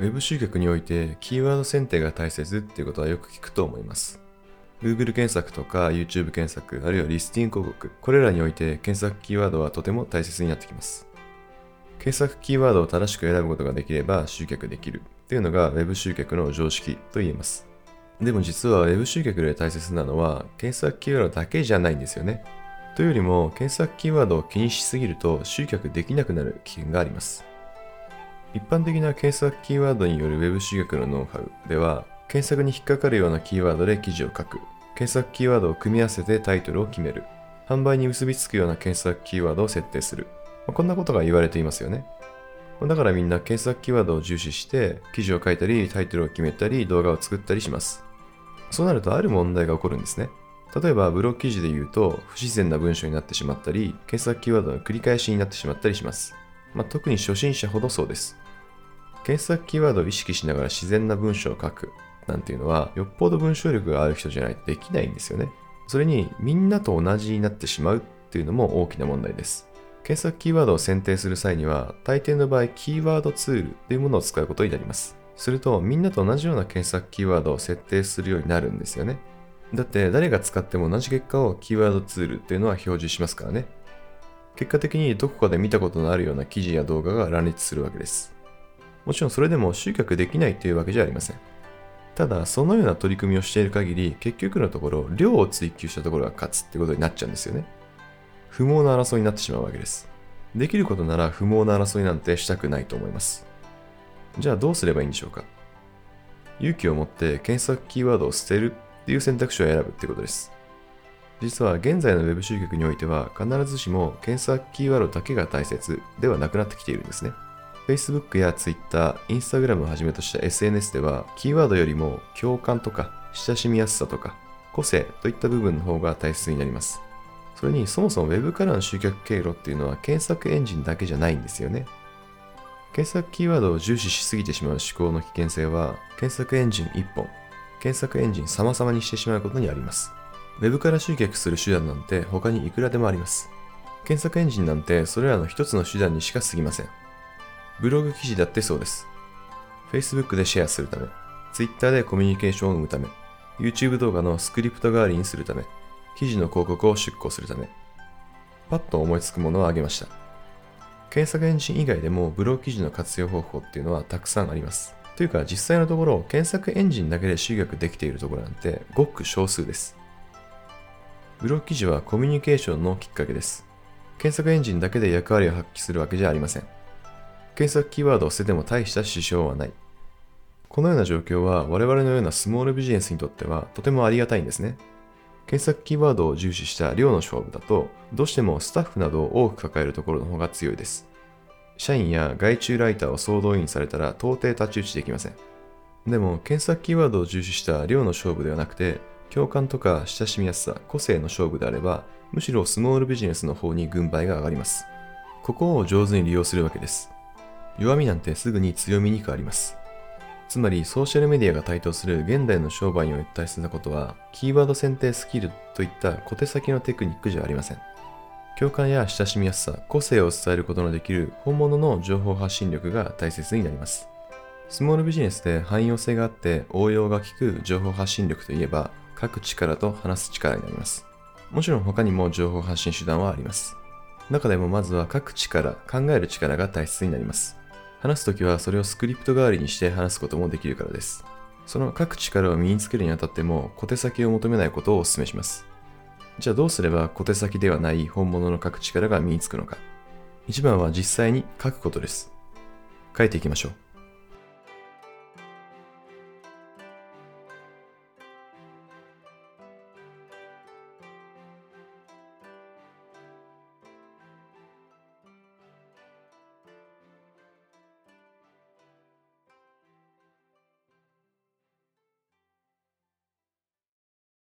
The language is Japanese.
Web 集客においてキーワード選定が大切っていうことはよく聞くと思います。Google 検索とか YouTube 検索、あるいはリスティング広告、これらにおいて検索キーワードはとても大切になってきます。検索キーワードを正しく選ぶことができれば集客できるっていうのが Web 集客の常識と言えます。でも実は Web 集客で大切なのは検索キーワードだけじゃないんですよね。というよりも検索キーワードを気にしすぎると集客できなくなる危険があります。一般的な検索キーワードによる Web 集客のノウハウでは、検索に引っかかるようなキーワードで記事を書く、検索キーワードを組み合わせてタイトルを決める、販売に結びつくような検索キーワードを設定する、まあ、こんなことが言われていますよね。だからみんな検索キーワードを重視して記事を書いたりタイトルを決めたり動画を作ったりします。そうなるとある問題が起こるんですね。例えばブログ記事で言うと不自然な文章になってしまったり検索キーワードの繰り返しになってしまったりします。まあ、特に初心者ほどそうです。検索キーワードを意識しながら自然な文章を書くなんていうのはよっぽど文章力がある人じゃないとできないんですよね。それにみんなと同じになってしまうっていうのも大きな問題です。検索キーワードを選定する際には大抵の場合キーワードツールというものを使うことになります。するとみんなと同じような検索キーワードを設定するようになるんですよね。だって誰が使っても同じ結果をキーワードツールっていうのは表示しますからね。結果的にどこかで見たことのあるような記事や動画が乱立するわけです。もちろんそれでも集客できないというわけじゃありません。ただ、そのような取り組みをしている限り、結局のところ、量を追求したところが勝つってことになっちゃうんですよね。不毛な争いになってしまうわけです。できることなら不毛な争いなんてしたくないと思います。じゃあどうすればいいんでしょうか勇気を持って検索キーワードを捨てるっていう選択肢を選ぶってことです。実は現在の Web 集客においては必ずしも検索キーワードだけが大切ではなくなってきているんですね。Facebook や Twitter、Instagram をはじめとした SNS ではキーワードよりも共感とか親しみやすさとか個性といった部分の方が大切になります。それにそもそも Web からの集客経路っていうのは検索エンジンだけじゃないんですよね。検索キーワードを重視しすぎてしまう思考の危険性は、検索エンジン1本、検索エンジン様々にしてしまうことにあります。Web から集客する手段なんて他にいくらでもあります。検索エンジンなんてそれらの一つの手段にしか過ぎません。ブログ記事だってそうです。Facebook でシェアするため、Twitter でコミュニケーションを生むため、YouTube 動画のスクリプト代わりにするため、記事の広告を出稿するため、パッと思いつくものを挙げました。検索エンジン以外でもブログ記事の活用方法っていうのはたくさんあります。というか実際のところ検索エンジンだけで集客できているところなんてごく少数です。ブログ記事はコミュニケーションのきっかけです。検索エンジンだけで役割を発揮するわけじゃありません。検索キーワードを捨てても大した支障はない。このような状況は我々のようなスモールビジネスにとってはとてもありがたいんですね。検索キーワードを重視した量の勝負だと、どうしてもスタッフなどを多く抱えるところの方が強いです。社員や外注ライターを総動員されたら到底太刀打ちできません。でも、検索キーワードを重視した量の勝負ではなくて、共感とか親しみやすさ、個性の勝負であれば、むしろスモールビジネスの方に軍配が上がります。ここを上手に利用するわけです。弱みなんてすぐに強みに変わります。つまりソーシャルメディアが台頭する現代の商売において大切なことは、キーワード選定スキルといった小手先のテクニックじゃありません。共感や親しみやすさ、個性を伝えることのできる本物の情報発信力が大切になります。スモールビジネスで汎用性があって応用が効く情報発信力といえば、書く力と話す力になります。もちろん他にも情報発信手段はあります。中でもまずは書く力、考える力が大切になります。話すときはそれをスクリプト代わりにして話すこともできるからです。その書く力を身につけるにあたっても小手先を求めないことをお勧めします。じゃあどうすれば小手先ではない本物の書く力が身につくのか。一番は実際に書くことです。書いていきましょう。